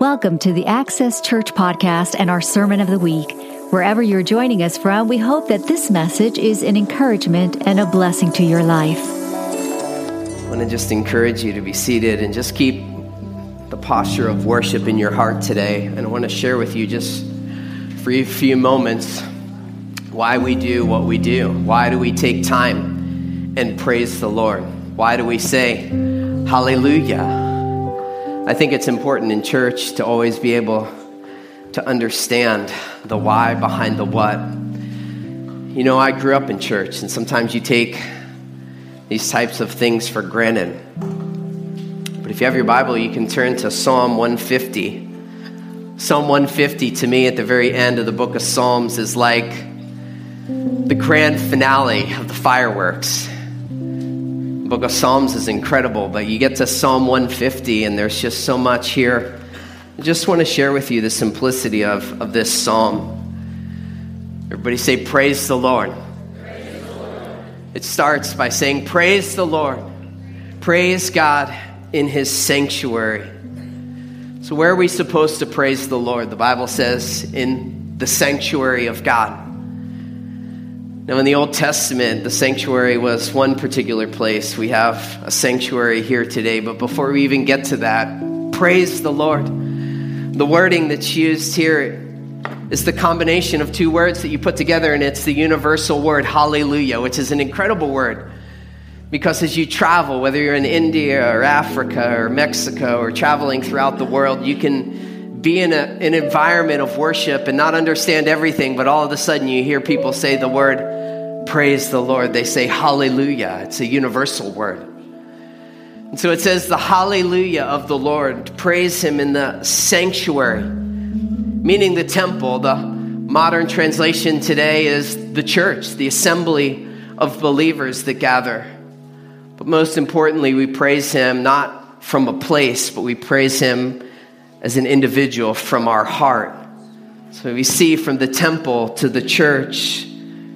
Welcome to the Access Church podcast and our Sermon of the Week. Wherever you're joining us from, we hope that this message is an encouragement and a blessing to your life. I want to just encourage you to be seated and just keep the posture of worship in your heart today. And I want to share with you just for a few moments why we do what we do. Why do we take time and praise the Lord? Why do we say, Hallelujah? I think it's important in church to always be able to understand the why behind the what. You know, I grew up in church, and sometimes you take these types of things for granted. But if you have your Bible, you can turn to Psalm 150. Psalm 150 to me at the very end of the book of Psalms is like the grand finale of the fireworks book of Psalms is incredible, but you get to Psalm 150 and there's just so much here. I just want to share with you the simplicity of, of this psalm. Everybody say, Praise the Lord. Praise the Lord. It starts by saying, Praise the Lord. Praise God in his sanctuary. So, where are we supposed to praise the Lord? The Bible says, in the sanctuary of God. Now, in the Old Testament, the sanctuary was one particular place. We have a sanctuary here today, but before we even get to that, praise the Lord. The wording that's used here is the combination of two words that you put together, and it's the universal word hallelujah, which is an incredible word. Because as you travel, whether you're in India or Africa or Mexico or traveling throughout the world, you can be in a, an environment of worship and not understand everything, but all of a sudden you hear people say the word praise the Lord. They say hallelujah. It's a universal word. And so it says the hallelujah of the Lord. Praise him in the sanctuary, meaning the temple. The modern translation today is the church, the assembly of believers that gather. But most importantly, we praise him not from a place, but we praise him as an individual from our heart. So we see from the temple to the church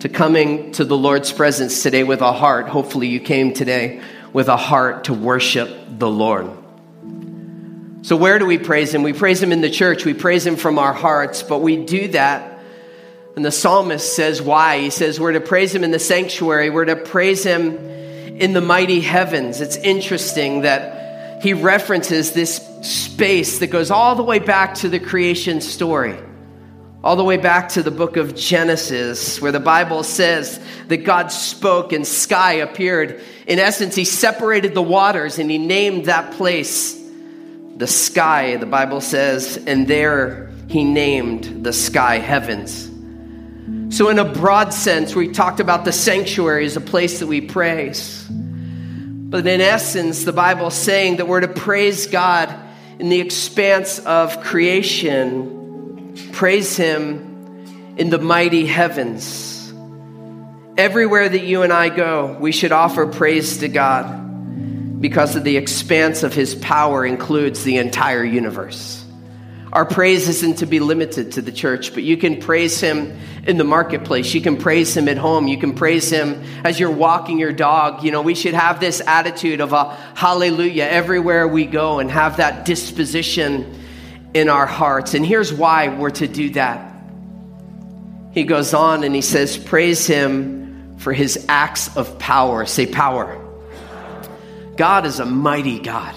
to coming to the Lord's presence today with a heart. Hopefully, you came today with a heart to worship the Lord. So, where do we praise Him? We praise Him in the church, we praise Him from our hearts, but we do that. And the psalmist says, Why? He says, We're to praise Him in the sanctuary, we're to praise Him in the mighty heavens. It's interesting that he references this space that goes all the way back to the creation story all the way back to the book of Genesis, where the Bible says that God spoke and sky appeared. In essence, He separated the waters and He named that place the sky, the Bible says, and there He named the sky heavens. So, in a broad sense, we talked about the sanctuary as a place that we praise. But in essence, the Bible is saying that we're to praise God in the expanse of creation Praise Him in the mighty heavens. Everywhere that you and I go, we should offer praise to God because of the expanse of His power includes the entire universe. Our praise isn't to be limited to the church, but you can praise Him in the marketplace. You can praise Him at home. You can praise Him as you're walking your dog. You know, we should have this attitude of a hallelujah everywhere we go and have that disposition in our hearts. And here's why we're to do that. He goes on and he says, Praise him for his acts of power. Say, power. God is a mighty God.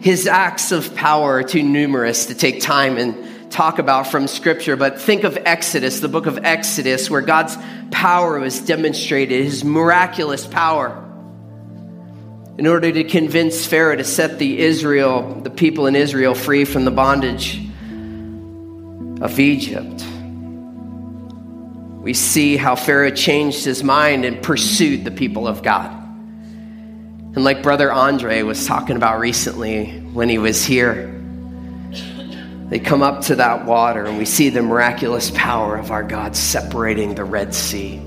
His acts of power are too numerous to take time and talk about from Scripture, but think of Exodus, the book of Exodus, where God's power was demonstrated, his miraculous power in order to convince Pharaoh to set the Israel, the people in Israel free from the bondage of Egypt. We see how Pharaoh changed his mind and pursued the people of God. And like Brother Andre was talking about recently when he was here, they come up to that water and we see the miraculous power of our God separating the Red Sea,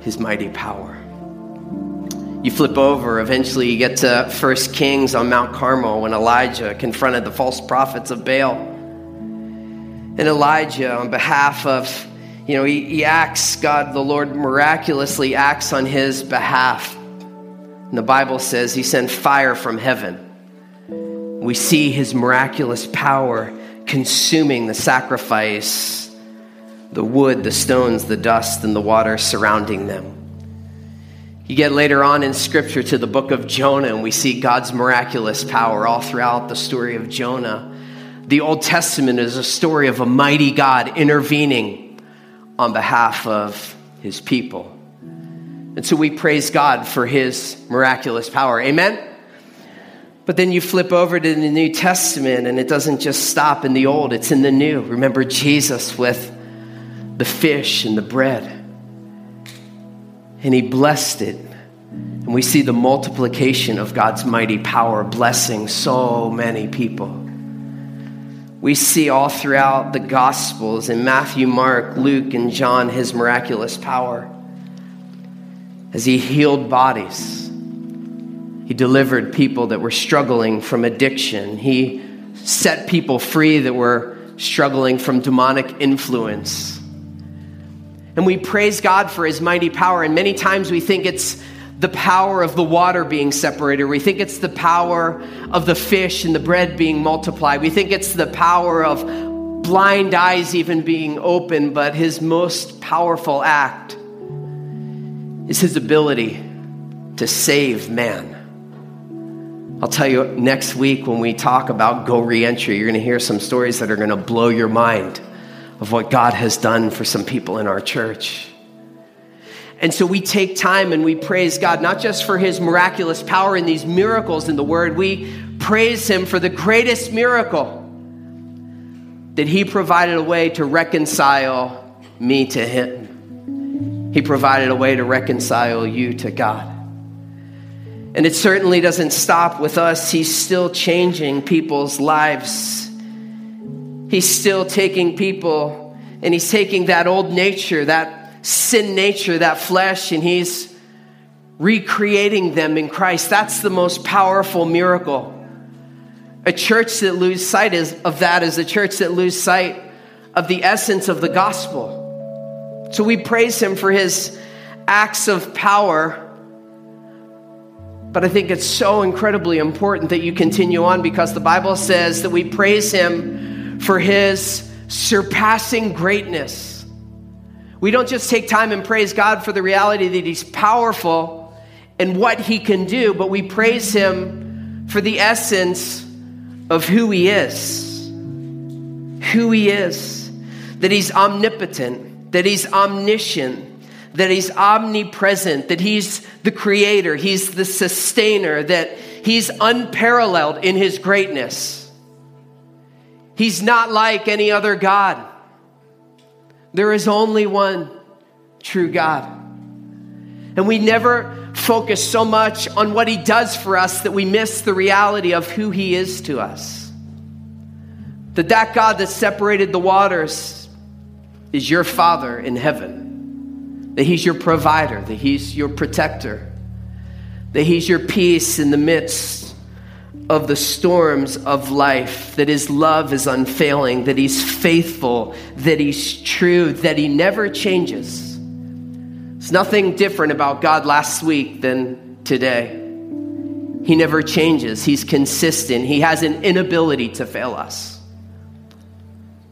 his mighty power. You flip over, eventually you get to First Kings on Mount Carmel when Elijah confronted the false prophets of Baal. And Elijah, on behalf of, you know, he, he acts, God the Lord miraculously acts on his behalf. And the Bible says he sent fire from heaven. We see his miraculous power consuming the sacrifice, the wood, the stones, the dust, and the water surrounding them. You get later on in scripture to the book of Jonah, and we see God's miraculous power all throughout the story of Jonah. The Old Testament is a story of a mighty God intervening on behalf of his people. And so we praise God for his miraculous power. Amen? But then you flip over to the New Testament and it doesn't just stop in the old, it's in the new. Remember Jesus with the fish and the bread. And he blessed it. And we see the multiplication of God's mighty power blessing so many people. We see all throughout the Gospels in Matthew, Mark, Luke, and John his miraculous power as he healed bodies he delivered people that were struggling from addiction. He set people free that were struggling from demonic influence. And we praise God for his mighty power. And many times we think it's the power of the water being separated. We think it's the power of the fish and the bread being multiplied. We think it's the power of blind eyes even being open. But his most powerful act is his ability to save man. I'll tell you next week when we talk about Go Reentry, you're going to hear some stories that are going to blow your mind of what God has done for some people in our church. And so we take time and we praise God, not just for his miraculous power in these miracles in the word, we praise him for the greatest miracle that he provided a way to reconcile me to him. He provided a way to reconcile you to God. And it certainly doesn't stop with us. He's still changing people's lives. He's still taking people and he's taking that old nature, that sin nature, that flesh, and he's recreating them in Christ. That's the most powerful miracle. A church that loses sight of that is a church that loses sight of the essence of the gospel. So we praise him for his acts of power but I think it's so incredibly important that you continue on because the Bible says that we praise Him for His surpassing greatness. We don't just take time and praise God for the reality that He's powerful and what He can do, but we praise Him for the essence of who He is. Who He is. That He's omnipotent, that He's omniscient that he's omnipresent, that he's the creator, he's the sustainer, that he's unparalleled in his greatness. He's not like any other God. There is only one true God. And we never focus so much on what he does for us that we miss the reality of who he is to us. That that God that separated the waters is your Father in heaven that He's your provider, that He's your protector, that He's your peace in the midst of the storms of life, that His love is unfailing, that He's faithful, that He's true, that He never changes. There's nothing different about God last week than today. He never changes, He's consistent, He has an inability to fail us.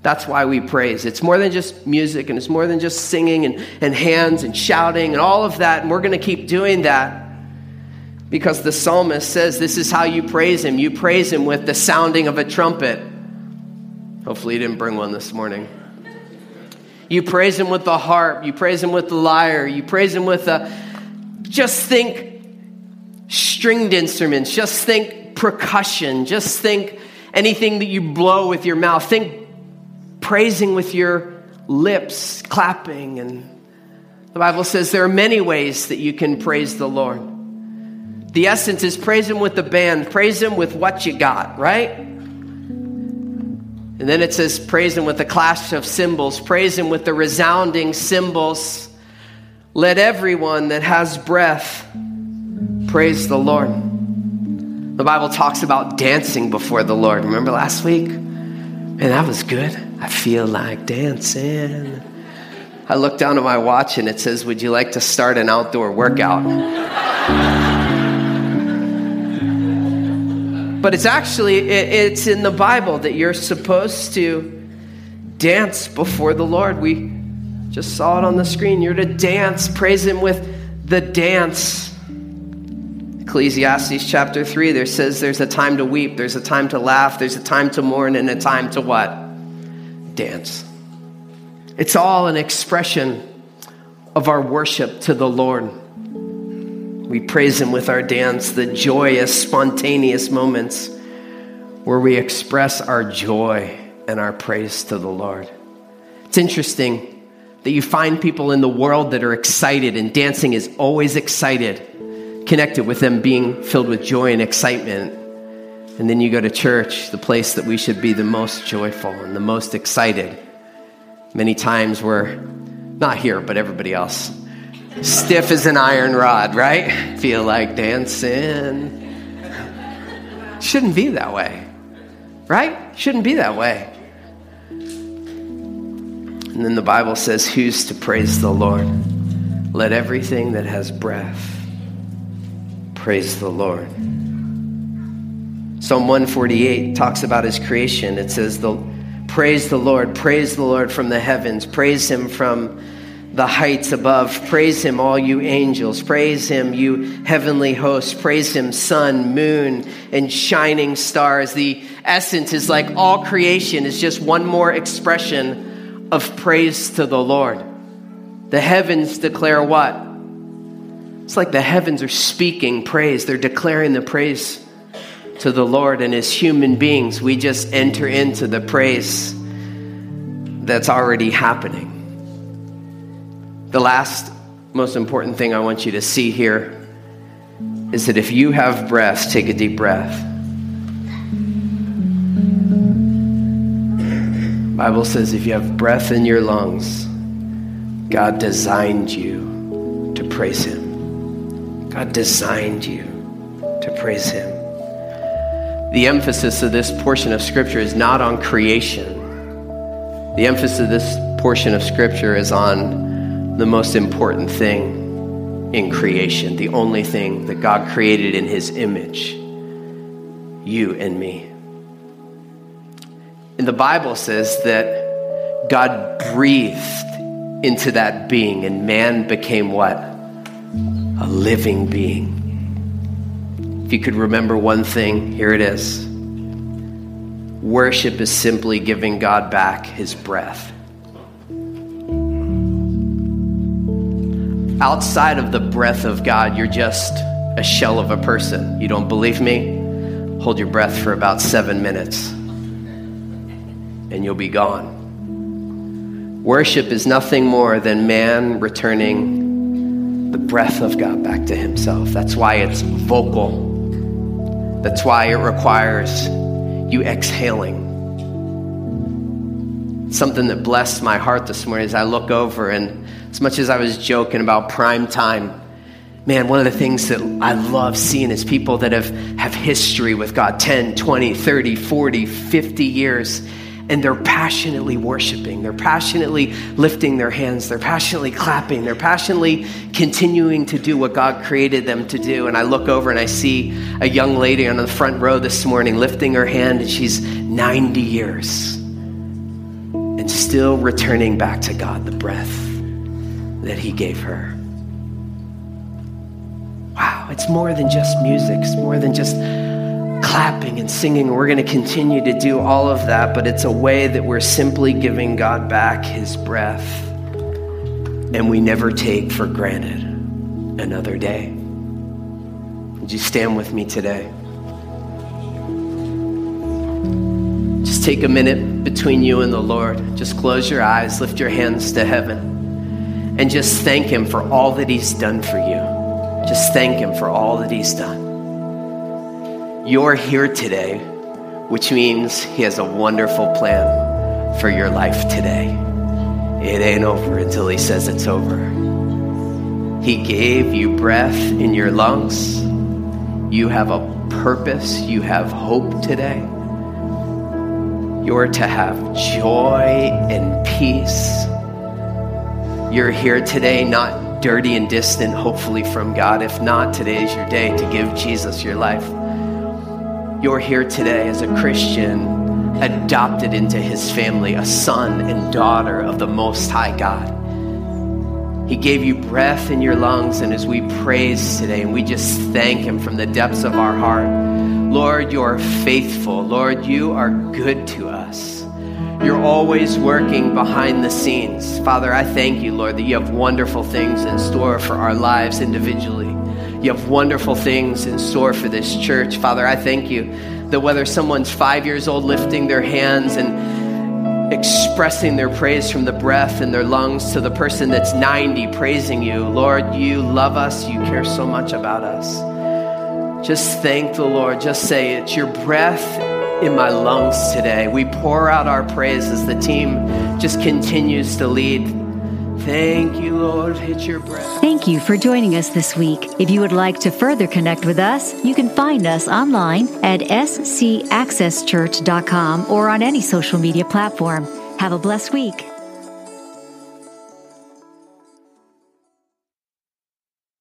That's why we praise. It's more than just music and it's more than just singing and, and hands and shouting and all of that. And we're going to keep doing that because the psalmist says this is how you praise him. You praise him with the sounding of a trumpet. Hopefully, you didn't bring one this morning. You praise him with the harp. You praise him with the lyre. You praise him with a. Just think stringed instruments. Just think percussion. Just think anything that you blow with your mouth. Think praising with your lips, clapping. And the Bible says there are many ways that you can praise the Lord. The essence is praise Him with the band, praise Him with what you got, right? And then it says praise Him with the clash of cymbals, praise Him with the resounding cymbals. Let everyone that has breath praise the Lord. The Bible talks about dancing before the Lord. Remember last week? Man, that was good. I feel like dancing. I look down at my watch and it says, Would you like to start an outdoor workout? But it's actually it's in the Bible that you're supposed to dance before the Lord. We just saw it on the screen. You're to dance, praise him with the dance. Ecclesiastes chapter 3 there says there's a time to weep, there's a time to laugh, there's a time to mourn and a time to what? Dance. It's all an expression of our worship to the Lord. We praise Him with our dance, the joyous, spontaneous moments where we express our joy and our praise to the Lord. It's interesting that you find people in the world that are excited, and dancing is always excited, connected with them being filled with joy and excitement. And then you go to church, the place that we should be the most joyful and the most excited. Many times we're not here, but everybody else. Stiff as an iron rod, right? Feel like dancing. Shouldn't be that way, right? Shouldn't be that way. And then the Bible says, Who's to praise the Lord? Let everything that has breath praise the Lord. Psalm 148 talks about his creation. It says, the, Praise the Lord, praise the Lord from the heavens, praise him from the heights above. Praise him, all you angels. Praise him, you heavenly hosts. Praise him, sun, moon, and shining stars. The essence is like all creation is just one more expression of praise to the Lord. The heavens declare what? It's like the heavens are speaking praise, they're declaring the praise to the Lord. And as human beings, we just enter into the praise that's already happening. The last most important thing I want you to see here is that if you have breath, take a deep breath. Bible says if you have breath in your lungs, God designed you to praise him. God designed you to praise him. The emphasis of this portion of scripture is not on creation. The emphasis of this portion of scripture is on the most important thing in creation, the only thing that God created in His image you and me. And the Bible says that God breathed into that being, and man became what? A living being. If you could remember one thing, here it is. Worship is simply giving God back his breath. Outside of the breath of God, you're just a shell of a person. You don't believe me? Hold your breath for about seven minutes and you'll be gone. Worship is nothing more than man returning the breath of God back to himself. That's why it's vocal. That's why it requires you exhaling. Something that blessed my heart this morning as I look over and as much as I was joking about prime time, man, one of the things that I love seeing is people that have, have history with God 10, 20, 30, 40, 50 years, and they're passionately worshiping. They're passionately lifting their hands. They're passionately clapping. They're passionately continuing to do what God created them to do. And I look over and I see a young lady on the front row this morning lifting her hand, and she's 90 years and still returning back to God the breath that He gave her. Wow, it's more than just music, it's more than just clapping and singing. We're going to continue to do all of that, but it's a way that we're simply giving God back His breath and we never take for granted another day. Would you stand with me today? Just take a minute between you and the Lord. Just close your eyes, lift your hands to heaven and just thank Him for all that He's done for you. Just thank Him for all that He's done. You're here today, which means He has a wonderful plan for your life today. It ain't over until He says it's over. He gave you breath in your lungs. You have a purpose, you have hope today. You're to have joy and peace you're here today, not dirty and distant, hopefully from God. If not, today is your day to give Jesus your life. you're here today as a Christian, adopted into his family, a son and daughter of the Most High God. He gave you breath in your lungs, and as we praise today, and we just thank him from the depths of our heart, Lord, you are faithful. Lord, you are good to us. You're always working behind the scenes. Father, I thank you, Lord, that you have wonderful things in store for our lives individually. You have wonderful things in store for this church. Father, I thank you that whether someone's five years old lifting their hands and expressing their praise from the breath in their lungs to the person that's 90 praising you, Lord, you love us. You care so much about us. Just thank the Lord. Just say, It's your breath in my lungs today. We pour out our praise as the team just continues to lead. Thank you, Lord. Hit your breath. Thank you for joining us this week. If you would like to further connect with us, you can find us online at scaccesschurch.com or on any social media platform. Have a blessed week.